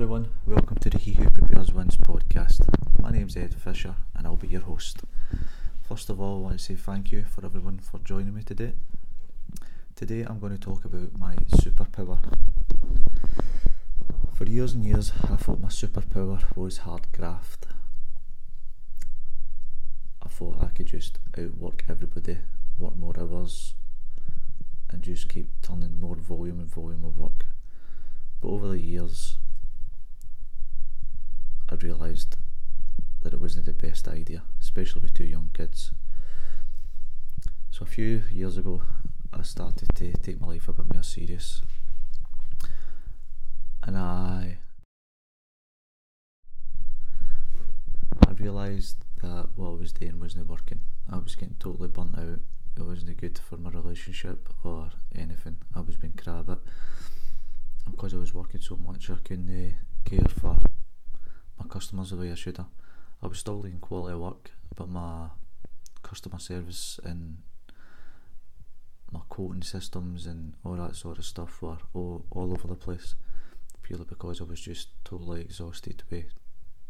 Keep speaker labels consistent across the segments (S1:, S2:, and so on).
S1: everyone, welcome to the He Who Prepares Wins podcast. My name's Ed Fisher and I'll be your host. First of all, I want to say thank you for everyone for joining me today. Today I'm going to talk about my superpower. For years and years, I thought my superpower was hard graft. I thought I could just outwork everybody, work more hours, and just keep turning more volume and volume of work. But over the years, Realised that it wasn't the best idea, especially with two young kids. So a few years ago, I started to take my life a bit more serious, and I I realised that what I was doing wasn't working. I was getting totally burnt out. It wasn't good for my relationship or anything. I was being crap at because I was working so much. I couldn't uh, care for customers the way I should have. I was still doing quality work, but my customer service and my quoting systems and all that sort of stuff were all, all over the place purely because I was just totally exhausted with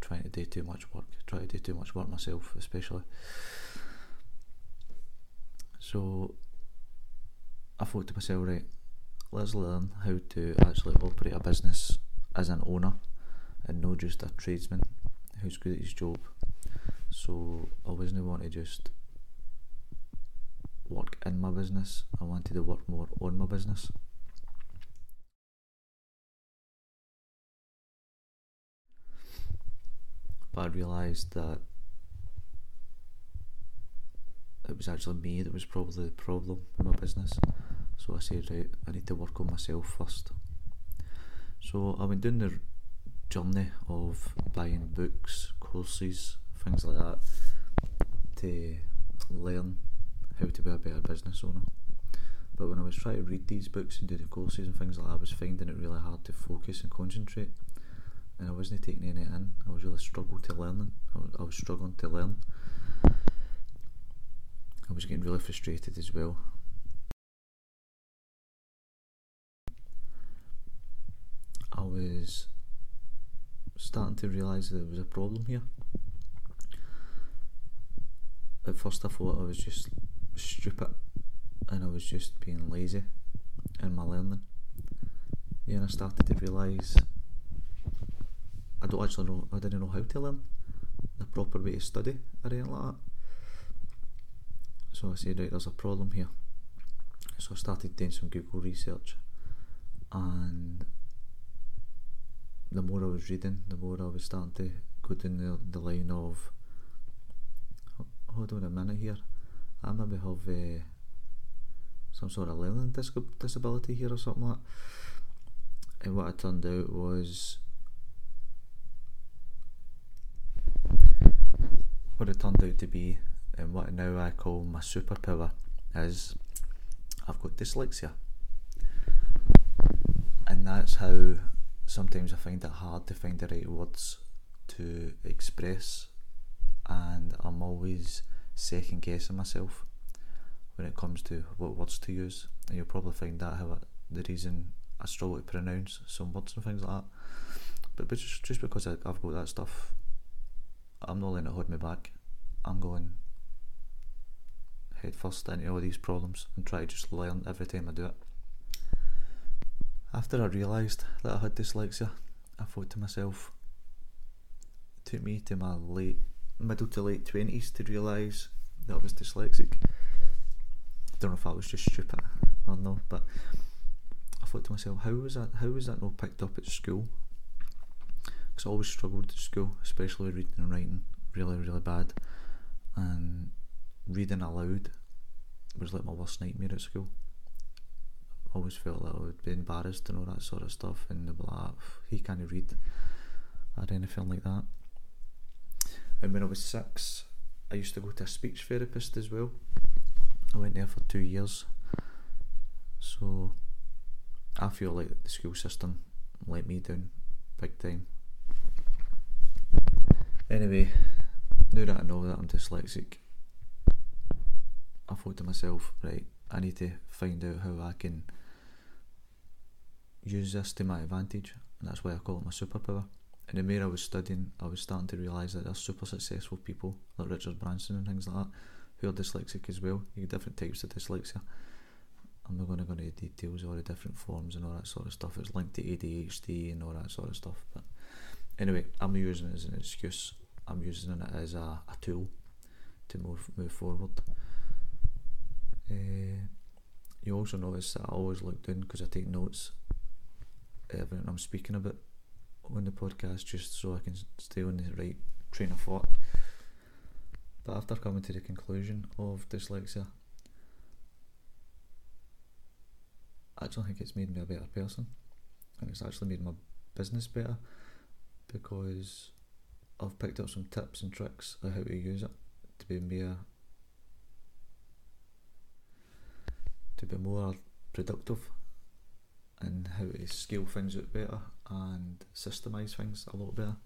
S1: trying to do too much work, trying to do too much work myself, especially. So I thought to myself, right, let's learn how to actually operate a business as an owner and not just a tradesman who's good at his job. So I wasn't want to just work in my business, I wanted to work more on my business. But I realised that it was actually me that was probably the problem in my business. So I said, right, I need to work on myself first. So I went down the journey of buying books, courses, things like that to learn how to be a better business owner. But when I was trying to read these books and do the courses and things like that, I was finding it really hard to focus and concentrate. And I wasn't taking any in. I was really struggling to learn. I was, I was struggling to learn. I was getting really frustrated as well. I was starting to realise that there was a problem here. At first, I thought I was just stupid and I was just being lazy in my learning. Yeah, and I started to realise I don't actually know, I didn't know how to learn the proper way to study or anything like that. So I said, right, there's a problem here. So I started doing some Google research and the more I was reading, the more I was starting to go down the, the line of hold on a minute here, I maybe have uh, some sort of learning dis- disability here or something like that. And what it turned out was what it turned out to be, and what now I call my superpower, is I've got dyslexia. And that's how sometimes I find it hard to find the right words to express, and I'm always second guessing myself when it comes to what words to use. And you'll probably find that how I, the reason I struggle to pronounce some words and things like that. But, but just, just because I, I've got that stuff, I'm not letting it hold me back. I'm going head first into all these problems and try to just learn every time I do it. After I realised that I had dyslexia, I thought to myself, it took me to my late, middle to late 20s to realise that I was dyslexic. I don't know if I was just stupid or no, but I thought to myself, how was that, how was that not picked up at school? Because I always struggled at school, especially reading and writing, really, really bad. And reading aloud was like my worst nightmare at school always felt that I would be embarrassed and all that sort of stuff, and they'd be like, ah, he can't read, or anything like that. And when I was six, I used to go to a speech therapist as well. I went there for two years. So I feel like the school system let me down big time. Anyway, now that I know that I'm dyslexic, I thought to myself, right, I need to find out how I can use this to my advantage and that's why I call it my superpower. And the more I was studying, I was starting to realise that there's super successful people like Richard Branson and things like that who are dyslexic as well. You get different types of dyslexia. I'm not going to go into details of all the different forms and all that sort of stuff. It's linked to ADHD and all that sort of stuff. But anyway, I'm using it as an excuse. I'm using it as a, a tool to move move forward. Uh, also notice that I always look down because I take notes everything I'm speaking about on the podcast just so I can stay on the right train of thought. But after coming to the conclusion of dyslexia, I actually think it's made me a better person and it's actually made my business better because I've picked up some tips and tricks of how to use it to be more to be more productive and how to scale things out better and systemize things a lot better.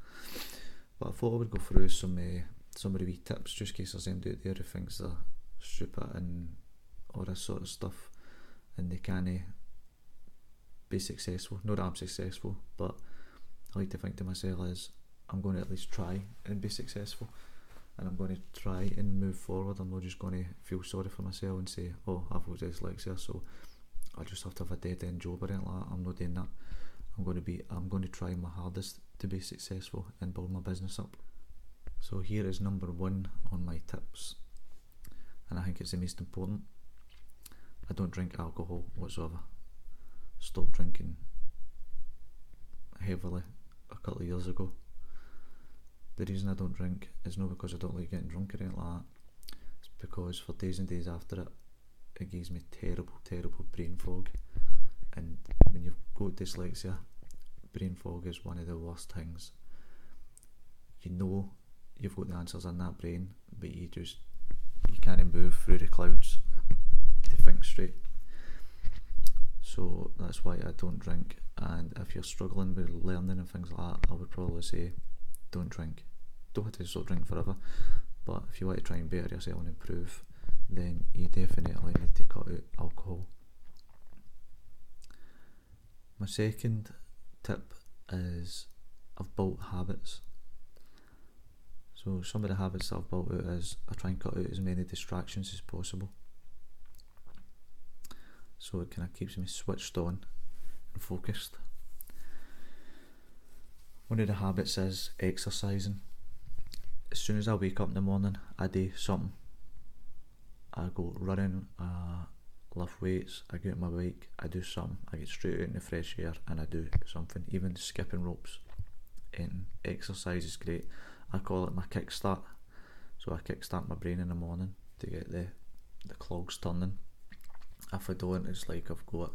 S1: But I thought I would go through some uh, some of the wee tips just in case there's anybody out there who thinks they're stupid and all this sort of stuff and they can't be successful. Not that I'm successful, but I like to think to myself as I'm going to at least try and be successful and I'm going to try and move forward. I'm not just going to feel sorry for myself and say, oh, I've got dyslexia, so I just have to have a dead end job or anything like that. I'm not doing that. I'm going to be, I'm going to try my hardest to be successful and build my business up. So here is number one on my tips, and I think it's the most important. I don't drink alcohol whatsoever. Stopped drinking heavily a couple of years ago. The reason I don't drink is not because I don't like getting drunk or anything like that. It's because for days and days after it, it gives me terrible, terrible brain fog. And when you've got dyslexia, brain fog is one of the worst things. You know you've got the answers in that brain, but you just you can't move through the clouds to think straight. So that's why I don't drink. And if you're struggling with learning and things like that, I would probably say don't drink. Don't have to stop drinking forever, but if you want to try and better yourself and improve, then you definitely need to cut out alcohol. My second tip is I've built habits. So some of the habits that I've built out is I try and cut out as many distractions as possible. So it kind of keeps me switched on and focused. One of the habits is exercising. As soon as I wake up in the morning, I do something. I go running, I lift weights, I get on my bike, I do something, I get straight out in the fresh air and I do something, even skipping ropes. And exercise is great. I call it my kickstart. So I kickstart my brain in the morning to get the, the clogs turning. If I don't, it's like I've got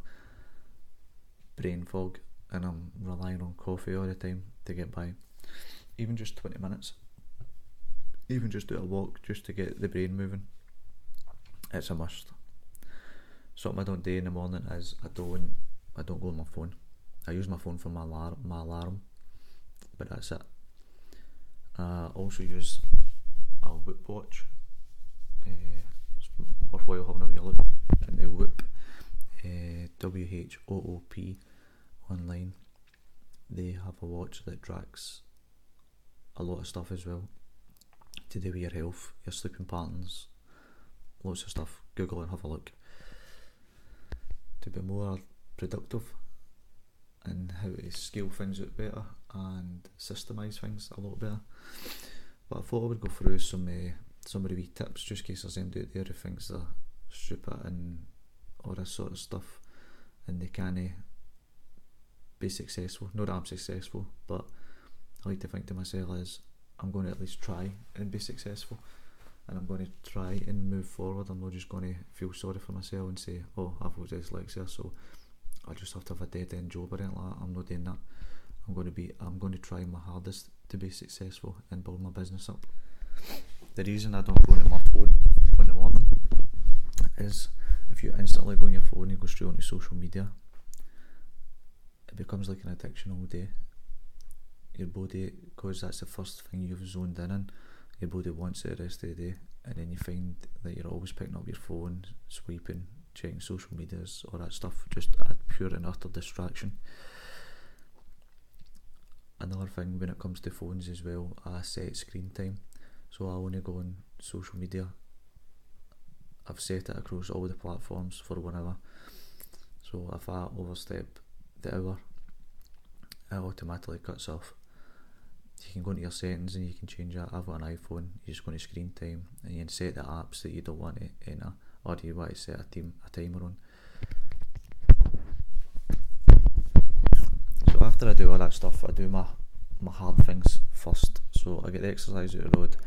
S1: brain fog and I'm relying on coffee all the time to get by. Even just 20 minutes. Even just do a walk just to get the brain moving. It's a must. Something I don't do in the morning is I don't I don't go on my phone. I use my phone for my alarm, my alarm but that's it. I also use a Whoop watch. Uh, it's worthwhile having a wee look in the Whoop, uh, W H O O P online. They have a watch that tracks a lot of stuff as well to do with your health, your sleeping patterns, lots of stuff. Google and have a look. To be more productive and how to scale things out better and systemize things a lot better. But I thought I would go through some uh, some of the wee tips just in case there's anybody out there who thinks they're stupid and all this sort of stuff and they can't be successful. Not that I'm successful, but I like to think to myself as I'm going to at least try and be successful and I'm going to try and move forward. I'm not just going to feel sorry for myself and say, oh, I've got dyslexia, so I just have to have a dead end job or anything like that. I'm not doing that. I'm going to be. I'm going to try my hardest to be successful and build my business up. The reason I don't go into my phone in the morning is if you instantly go on your phone, you go straight onto social media. It becomes like an addiction all day. Your body, because that's the first thing you've zoned in on, your body wants it the rest of the day, and then you find that you're always picking up your phone, swiping, checking social medias, all that stuff, just a pure and utter distraction. another thing when it comes to phones as well, I set screen time. So I only go on social media. I've set it across all the platforms for whenever. So if I overstep the hour, it automatically cuts off. You can go into your settings and you can change that. I've got an iPhone, you just go into screen time and you can set the apps that you don't want to enter or do you want to set a, team, a timer on. So after I do all that stuff, I do my, my hard things first. So I get the exercise out of the road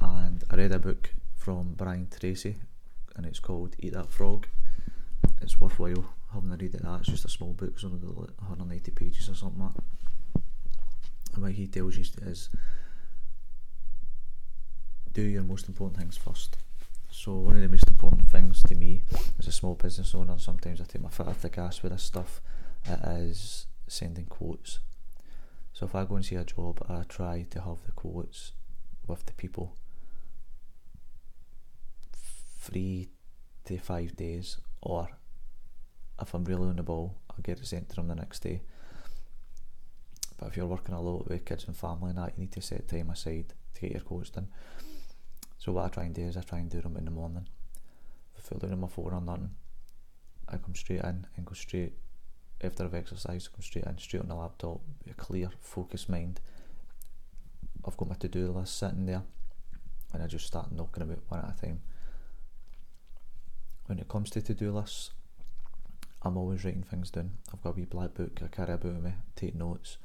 S1: and I read a book from Brian Tracy and it's called Eat That Frog. It's worthwhile having a read of that. It's just a small book, it's only got like 180 pages or something like that. And what he tells you is do your most important things first. So one of the most important things to me as a small business owner, sometimes I take my foot off the gas with this stuff, it is sending quotes. So if I go and see a job, I try to have the quotes with the people three to five days, or if I'm really on the ball, I'll get it sent to them the next day. But if you're working a lot with kids and family and that, you need to set time aside to get your quotes done. So what I try and do is I try and do them in the morning. If I'm on my phone or nothing, I come straight in and go straight after I've exercised, I come straight in, straight on the laptop, a clear, focused mind. I've got my to-do list sitting there, and I just start knocking them out one at a time. When it comes to to-do lists, I'm always writing things down. I've got a wee black book I carry about with me, take notes.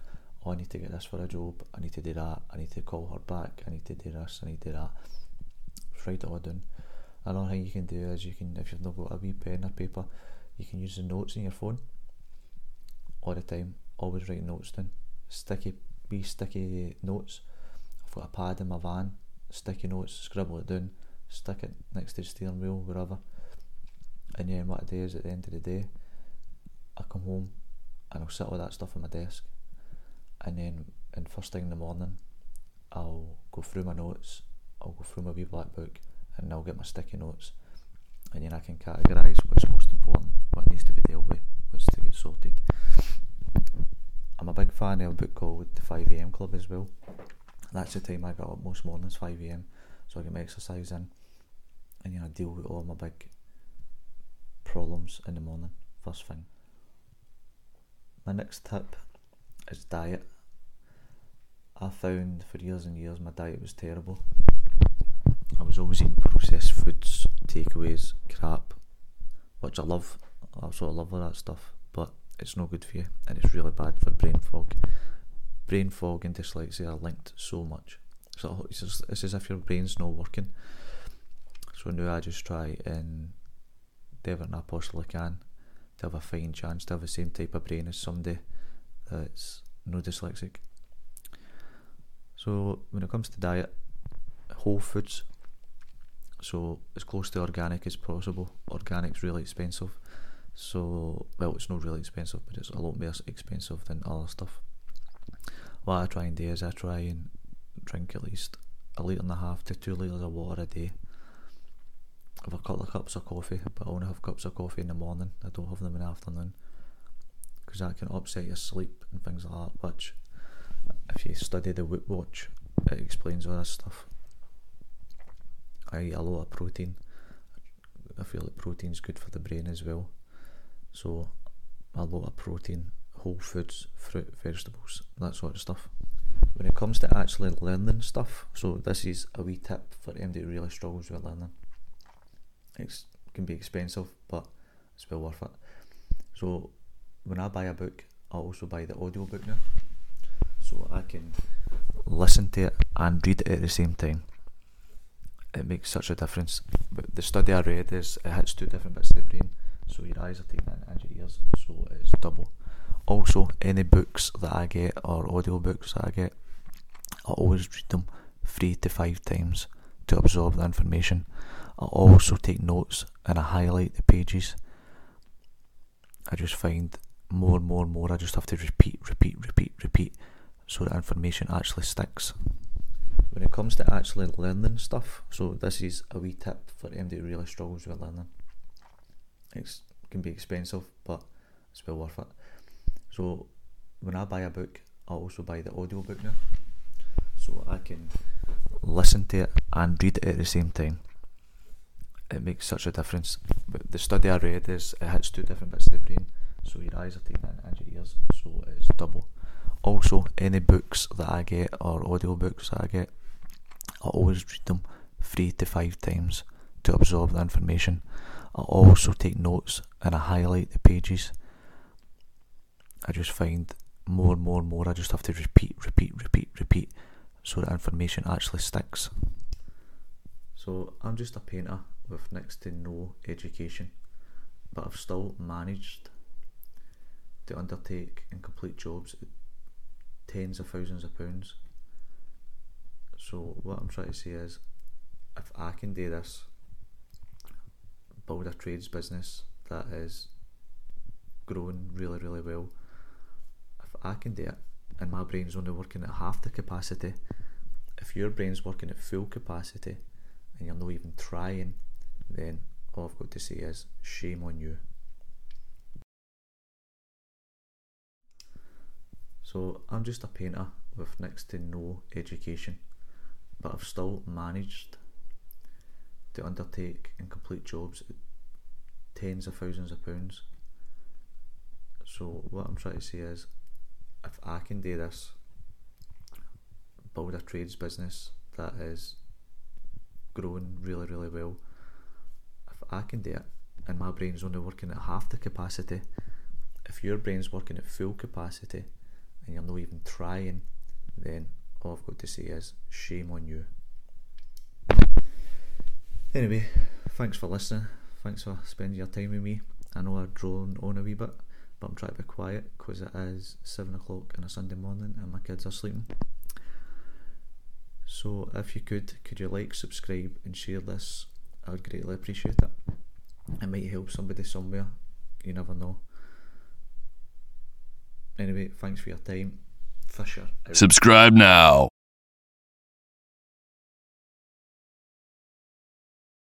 S1: Oh, I need to get this for a job. I need to do that. I need to call her back. I need to do this. I need to do that. Write it all down. Another thing you can do is you can, if you've not got a wee pen or paper, you can use the notes in your phone all the time. Always write notes down. Sticky, wee sticky notes. I've got a pad in my van. Sticky notes. Scribble it down. Stick it next to the steering wheel, wherever. And yeah, what I do is at the end of the day, I come home and I'll sit all that stuff on my desk, and then and first thing in the morning, I'll go through my notes. I'll go through my wee black book, and I'll get my sticky notes, and then I can categorise what's most important, what needs to be dealt with, what's to get sorted. I'm a big fan of a book called the 5am Club as well. That's the time I get up most mornings, 5am, so I get my exercise in, and you know, I deal with all my big problems in the morning, first thing. My next tip is diet. I found for years and years my diet was terrible. I was always eating processed foods, takeaways, crap, which I love. I absolutely love all that stuff, but it's no good for you and it's really bad for brain fog. Brain fog and dyslexia are linked so much. So it's, just, it's as if your brain's not working. So now I just try and do everything I possibly can to have a fine chance to have the same type of brain as somebody that's no dyslexic. So when it comes to diet, whole foods, so as close to organic as possible. Organic's really expensive. So, well, it's not really expensive, but it's a lot more expensive than other stuff. What I try and do is I try and drink at least a litre and a half to two litres of water a day. I've a couple of cups of coffee, but I only have cups of coffee in the morning. I don't have them in the afternoon because that can upset your sleep and things like that. Which, if you study the Whoop Watch, it explains all this stuff. I eat a lot of protein. I feel like protein's good for the brain as well. So a lot of protein, whole foods, fruit, vegetables, that sort of stuff. When it comes to actually learning stuff, so this is a wee tip for anybody who really struggles with learning. It can be expensive, but it's well worth it. So when I buy a book, I also buy the audio book now, so I can listen to it and read it at the same time. It makes such a difference. But the study I read is it hits two different bits of the brain so your eyes are taking it and your ears, so it's double. Also, any books that I get or audio books that I get, I always read them three to five times to absorb the information. I also take notes and I highlight the pages. I just find more and more and more I just have to repeat, repeat, repeat, repeat so the information actually sticks. When it comes to actually learning stuff, so this is a wee tip for anybody who really struggles with learning. It can be expensive, but it's well worth it. So when I buy a book, I also buy the audiobook now. So I can listen to it and read it at the same time. It makes such a difference. But the study I read is it hits two different bits of the brain. So your eyes are taking and your ears, so it's double. Also, any books that I get or audiobooks that I get, I always read them three to five times to absorb the information. I also take notes and I highlight the pages. I just find more and more and more I just have to repeat, repeat, repeat, repeat so that information actually sticks. So I'm just a painter with next to no education, but I've still managed to undertake and complete jobs at tens of thousands of pounds. So what I'm trying to say is if I can do this, build a trades business that is growing really, really well, if I can do it and my brain's only working at half the capacity, if your brain's working at full capacity and you're not even trying, then all I've got to say is shame on you. So I'm just a painter with next to no education, but I've still managed to undertake and complete jobs at tens of thousands of pounds. So what I'm trying to say is if I can do this, build a trades business that is growing really, really well, I can do it and my brain's only working at half the capacity, if your brain's working at full capacity and you're not even trying, then all I've got to say is shame on you. Anyway, thanks for listening. Thanks for spending your time with me. I know I drone on a wee bit, but I'm trying to be quiet because it is 7 o'clock on a Sunday morning and my kids are sleeping. So if you could, could you like, subscribe and share this? I would greatly appreciate it. It might help somebody somewhere. You never know. Anyway, thanks for your time. Fisher. Out.
S2: Subscribe now.